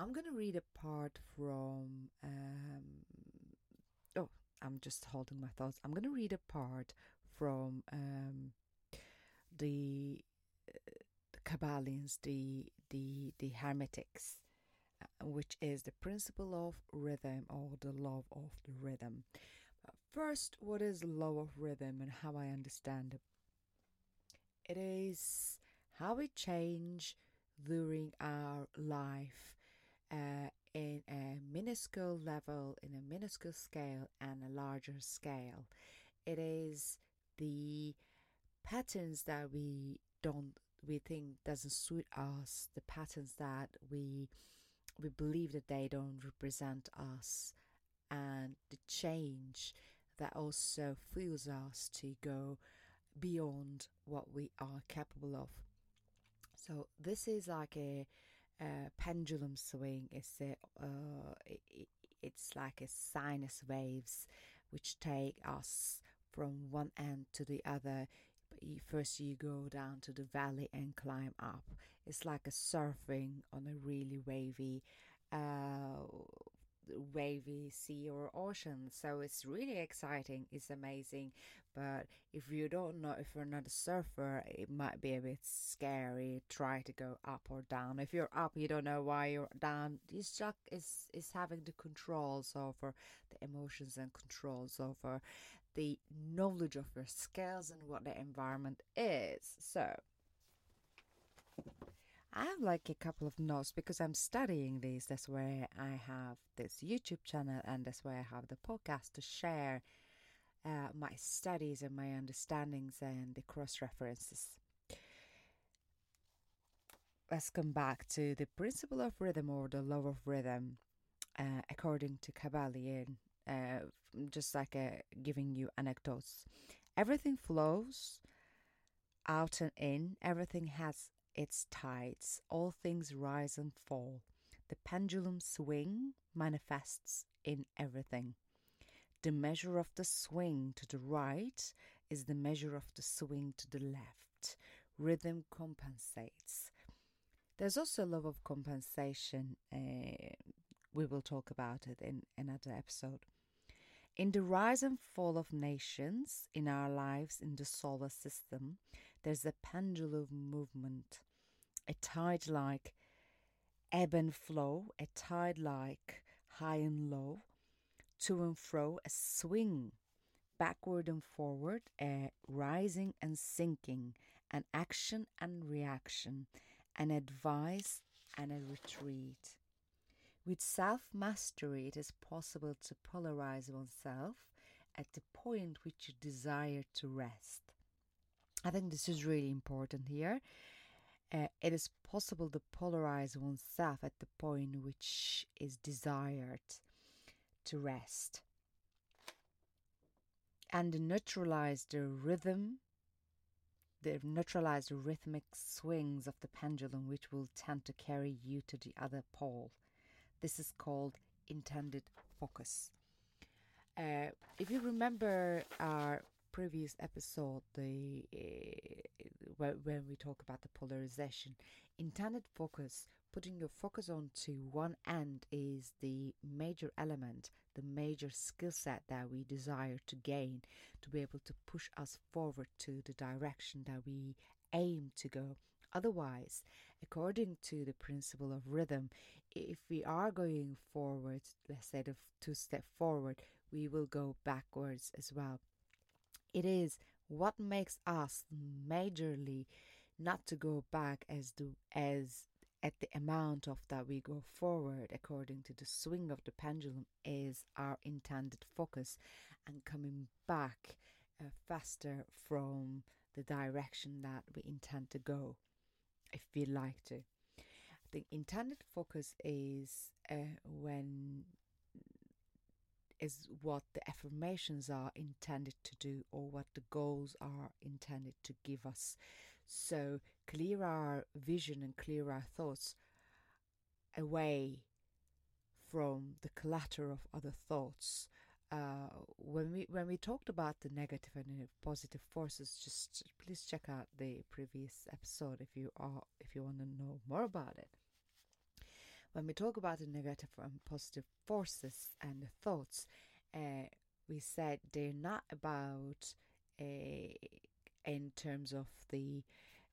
I'm going to read a part from. Um, oh, I'm just holding my thoughts. I'm going to read a part from um, the, uh, the the the the Hermetics, uh, which is the principle of rhythm or the law of the rhythm. But first, what is law of rhythm and how I understand it? It is how we change during our life uh, in a minuscule level, in a minuscule scale, and a larger scale. It is the patterns that we don't we think doesn't suit us, the patterns that we we believe that they don't represent us, and the change that also fuels us to go beyond what we are capable of. So this is like a, pendulum swing. is a uh, it, it's like a sinus waves which take us from one end to the other. First you go down to the valley and climb up. It's like a surfing on a really wavy uh, wavy sea or ocean. So it's really exciting. It's amazing. But if you don't know, if you're not a surfer, it might be a bit scary. Try to go up or down. If you're up, you don't know why you're down. It's just is is having the controls over the emotions and controls over the knowledge of your skills and what the environment is. So I have like a couple of notes because I'm studying these. That's where I have this YouTube channel and that's where I have the podcast to share uh, my studies and my understandings and the cross references. Let's come back to the principle of rhythm or the law of rhythm, uh, according to Kabbalion, uh, just like uh, giving you anecdotes. Everything flows out and in, everything has its tides, all things rise and fall. The pendulum swing manifests in everything. The measure of the swing to the right is the measure of the swing to the left. Rhythm compensates. There's also a love of compensation. Uh, we will talk about it in another episode. In the rise and fall of nations in our lives in the solar system, there's a pendulum movement, a tide like ebb and flow, a tide like high and low, to and fro, a swing, backward and forward, a rising and sinking, an action and reaction, an advice and a retreat. With self mastery, it is possible to polarize oneself at the point which you desire to rest. I think this is really important here. Uh, it is possible to polarize oneself at the point which is desired to rest. And neutralize the rhythm the neutralized rhythmic swings of the pendulum which will tend to carry you to the other pole. This is called intended focus. Uh, if you remember our previous episode the uh, when we talk about the polarization. Intended focus putting your focus on to one end is the major element the major skill set that we desire to gain to be able to push us forward to the direction that we aim to go. Otherwise according to the principle of rhythm if we are going forward let's say the two step forward we will go backwards as well. It is what makes us majorly not to go back as the as at the amount of that we go forward according to the swing of the pendulum is our intended focus and coming back uh, faster from the direction that we intend to go if we like to. The intended focus is uh, when is what the affirmations are intended to do or what the goals are intended to give us. So, clear our vision and clear our thoughts away from the clutter of other thoughts. Uh, when we when we talked about the negative and positive forces, just please check out the previous episode if you are if you want to know more about it. When we talk about the negative and positive forces and the thoughts, uh, we said they're not about uh, in terms of the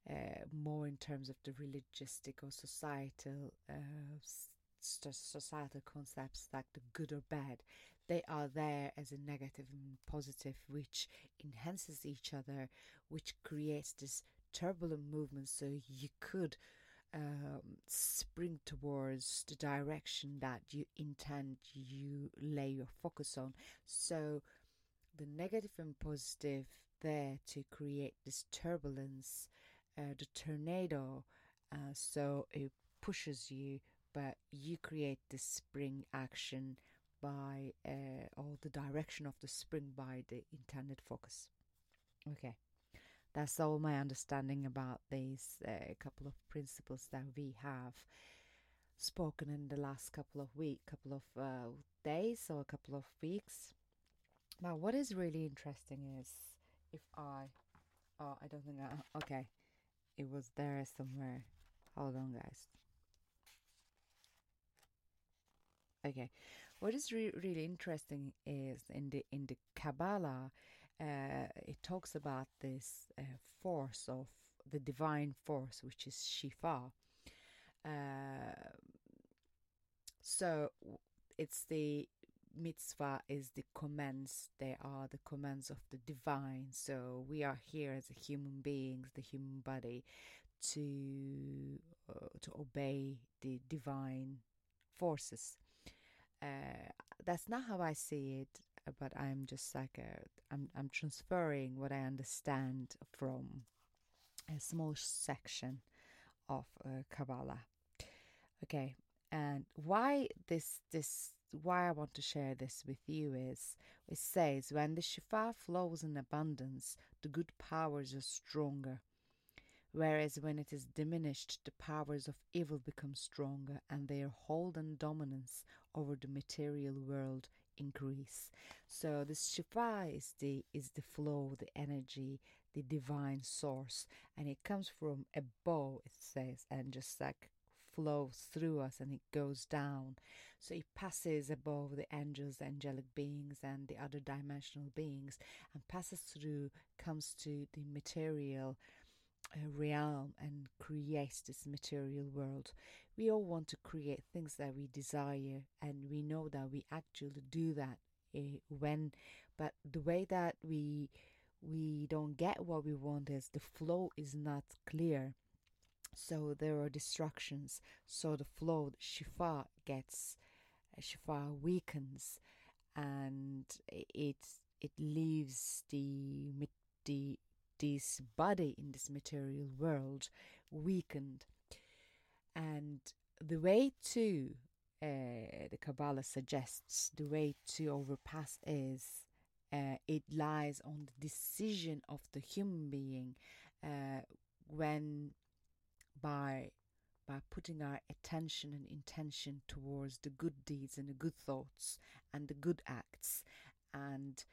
uh, more in terms of the religious or societal societal concepts like the good or bad. They are there as a negative and positive, which enhances each other, which creates this turbulent movement. So you could um, spring towards the direction that you intend you lay your focus on. So the negative and positive there to create this turbulence, uh, the tornado. Uh, so it pushes you, but you create the spring action by, uh, or the direction of the spring by the intended focus. Okay. That's all my understanding about these uh, couple of principles that we have spoken in the last couple of week, couple of uh, days or a couple of weeks. Now, what is really interesting is if I, oh, I don't think I, okay, it was there somewhere. Hold on, guys. Okay, what is re- really interesting is in the in the Kabbalah, uh, it talks about this uh, force of the divine force, which is Shifa. Uh, so it's the mitzvah is the commands. They are the commands of the divine. So we are here as human beings the human body to uh, to obey the divine forces. Uh, that's not how i see it but I'm just like a, I'm I'm transferring what I understand from a small section of uh, Kabbalah. Okay, and why this this why I want to share this with you is it says when the Shifa flows in abundance, the good powers are stronger. Whereas when it is diminished, the powers of evil become stronger and their hold and dominance over the material world increase. So the Shifa is the is the flow, the energy, the divine source, and it comes from above. It says, and just like flows through us and it goes down. So it passes above the angels, angelic beings, and the other dimensional beings, and passes through, comes to the material realm and creates this material world. We all want to create things that we desire, and we know that we actually do that uh, when, but the way that we we don't get what we want is the flow is not clear. So there are distractions. So the flow, shifa gets, uh, shifa weakens, and it it leaves the the this body in this material world weakened. And the way to, uh, the Kabbalah suggests, the way to overpass is uh, it lies on the decision of the human being uh, when by by putting our attention and intention towards the good deeds and the good thoughts and the good acts and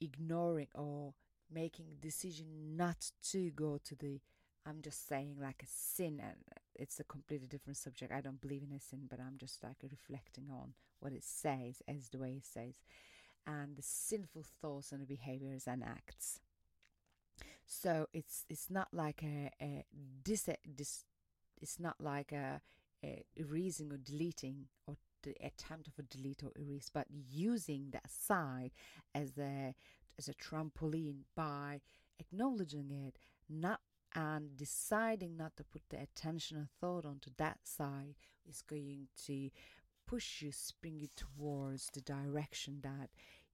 ignoring or making decision not to go to the I'm just saying like a sin and it's a completely different subject. I don't believe in a sin, but I'm just like reflecting on what it says as the way it says and the sinful thoughts and behaviors and acts. So it's it's not like a, a dis, dis it's not like a, a erasing or deleting or the attempt of a delete or erase, but using that side as a as a trampoline by acknowledging it, not and deciding not to put the attention and thought onto that side is going to push you, spring you towards the direction that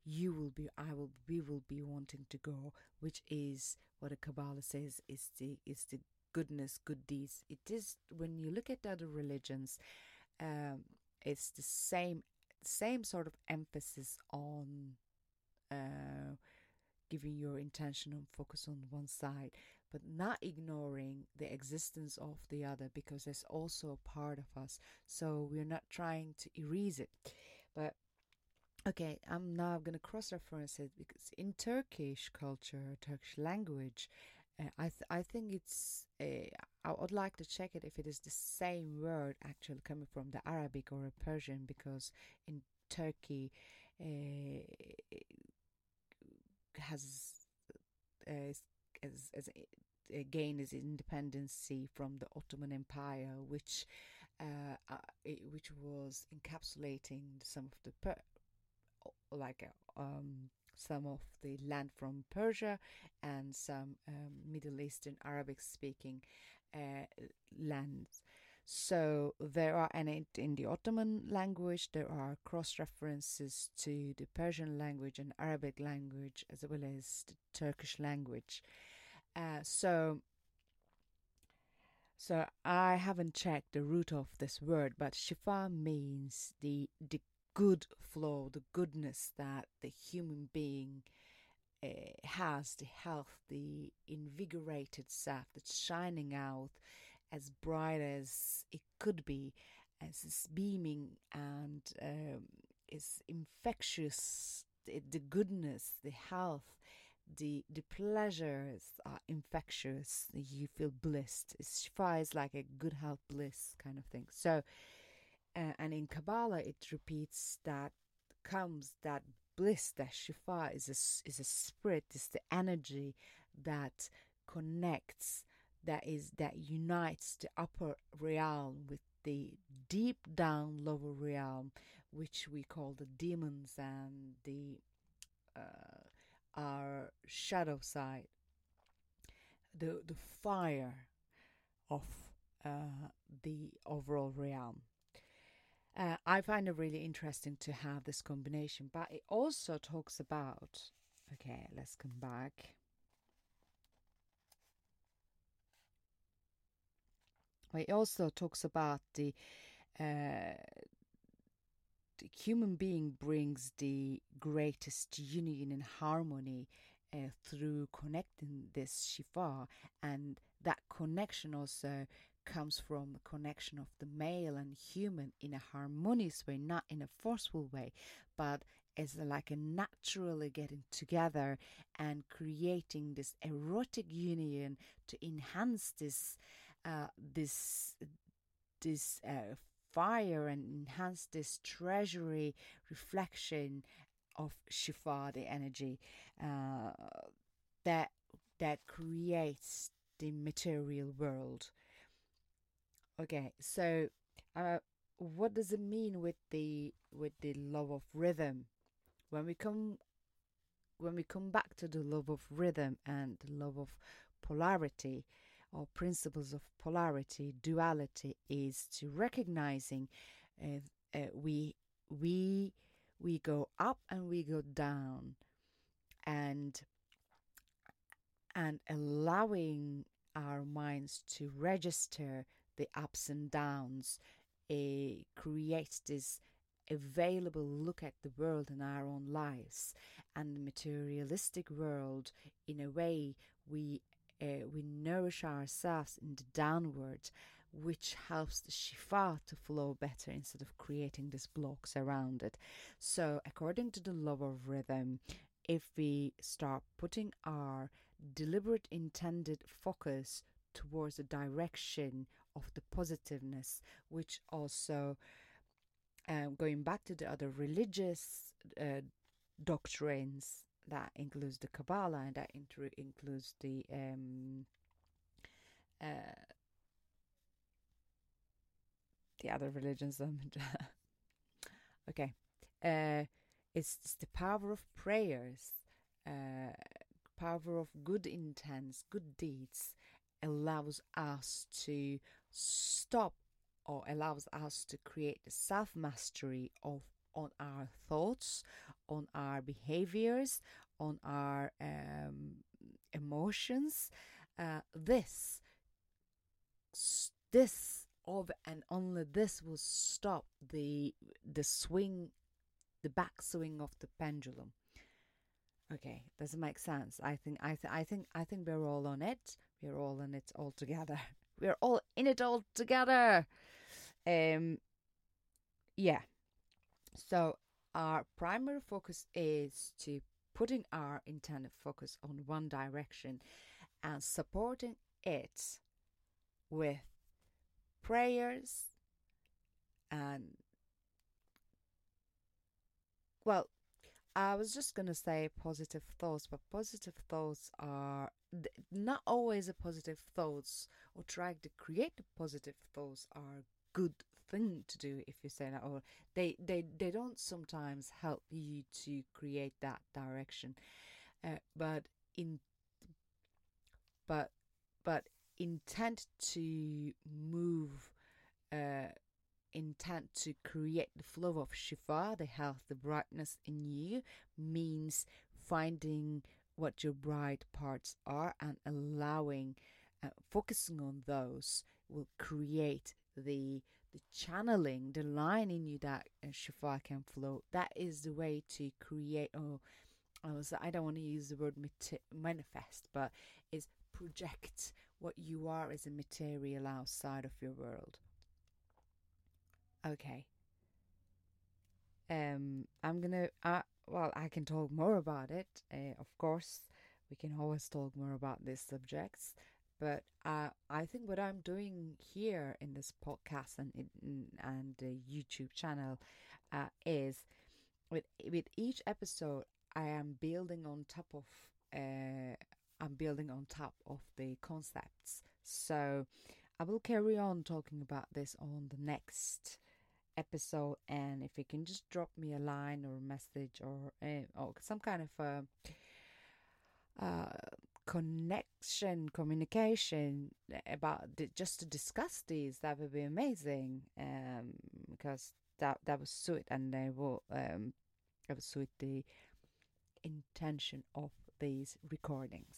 you will be, I will, we will be wanting to go, which is what the Kabbalah says is the is the goodness, good deeds. It is when you look at other religions, um, it's the same same sort of emphasis on uh, giving your intention and focus on one side, but not ignoring the existence of the other because it's also a part of us. So we're not trying to erase it. But okay, I'm now going to cross reference it because in Turkish culture, Turkish language, uh, I th- I think it's uh, I would like to check it if it is the same word actually coming from the Arabic or Persian because in Turkey uh, has uh, as, as gained its independence from the Ottoman Empire, which uh, uh, which was encapsulating some of the per- like um, some of the land from Persia and some um, Middle Eastern Arabic speaking uh, lands. So there are, and in the Ottoman language, there are cross references to the Persian language and Arabic language as well as the Turkish language. Uh, so, so I haven't checked the root of this word, but shifa means the the good flow, the goodness that the human being uh, has, the health, the invigorated self that's shining out as bright as it could be, as it's beaming and um, is infectious. The, goodness, the health, the the pleasures are infectious. You feel blissed. It's shifa is like a good health bliss kind of thing. So uh, and in Kabbalah, it repeats that comes that bliss, that shifa is a, is a spirit, is the energy that connects, that is that unites the upper realm with the deep down lower realm, which we call the demons and the uh, our shadow side, the the fire of uh, the overall realm. Uh, I find it really interesting to have this combination, but it also talks about. Okay, let's come back. It also talks about the uh, the human being brings the greatest union and harmony uh, through connecting this shifa, and that connection also comes from the connection of the male and human in a harmonious way, not in a forceful way, but as like a naturally getting together and creating this erotic union to enhance this uh, this this uh, fire and enhance this treasury reflection of Shifa, the energy uh, that that creates the material world. Okay, so uh, what does it mean with the with the love of rhythm? When we come when we come back to the love of rhythm and the love of polarity or principles of polarity, duality is to recognizing uh, uh, we we we go up and we go down. And and allowing our minds to register the ups and downs uh, creates this available look at the world and our own lives. And the materialistic world in a way we uh, we nourish ourselves in the downward which helps the shifa to flow better instead of creating these blocks around it. So according to the law of rhythm if we start putting our deliberate intended focus towards the direction of the positiveness, which also, um, going back to the other religious uh, doctrines, that includes the Kabbalah and that inter- includes the um, uh, the other religions. okay, uh, it's, it's, the power of prayers, uh, power of good intents, good deeds, allows us to stop or allows us to create the self mastery of on our thoughts, on our behaviors, on our um, emotions. Uh, this, this of and only this will stop the the swing, the back swing of the pendulum. Okay, does it make sense? I think I th- I think I think we're all on it. We're all in it all together. We're all in it all together. Um, yeah. So our primary focus is to putting our intended focus on one direction and supporting it with prayers and well i was just going to say positive thoughts but positive thoughts are not always a positive thoughts or trying to create positive thoughts are good thing to do if you say that or they they they don't sometimes help you to create that direction. Uh, but in but but intent to move uh, intent to create the flow of shifa the health the brightness in you means finding what your bright parts are and allowing uh, focusing on those will create the the channeling the line in you that uh, can flow that is the way to create oh I, was, I don't want to use the word manifest but is project what you are as a material outside of your world. Okay. Um i'm gonna uh, well i can talk more about it uh, of course we can always talk more about these subjects but uh, I think what I'm doing here in this podcast and and YouTube channel uh, is with with each episode I am building on top of uh, I'm building on top of the concepts. So I will carry on talking about this on the next episode and if you can just drop me a line or a message or uh, or some kind of uh, connection, communication about the, just to discuss these, that would be amazing. Um, because that that was sweet, and they will um, it was sweet the intention of these recordings.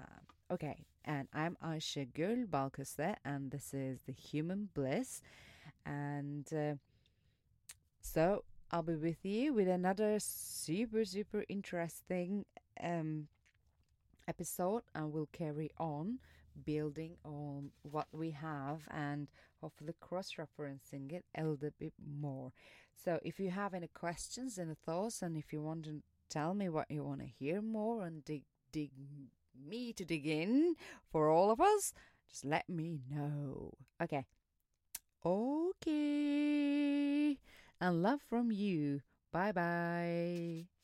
Um, okay, and I'm Aysegul Balkose, and this is the Human Bliss, and uh, so I'll be with you with another super super interesting um episode and we'll carry on building on what we have and hopefully cross referencing it a little bit more. So, if you have any questions and thoughts, and if you want to tell me what you want to hear more and dig, dig me to dig in for all of us, just let me know. Okay. Okay. And love from you. Bye bye.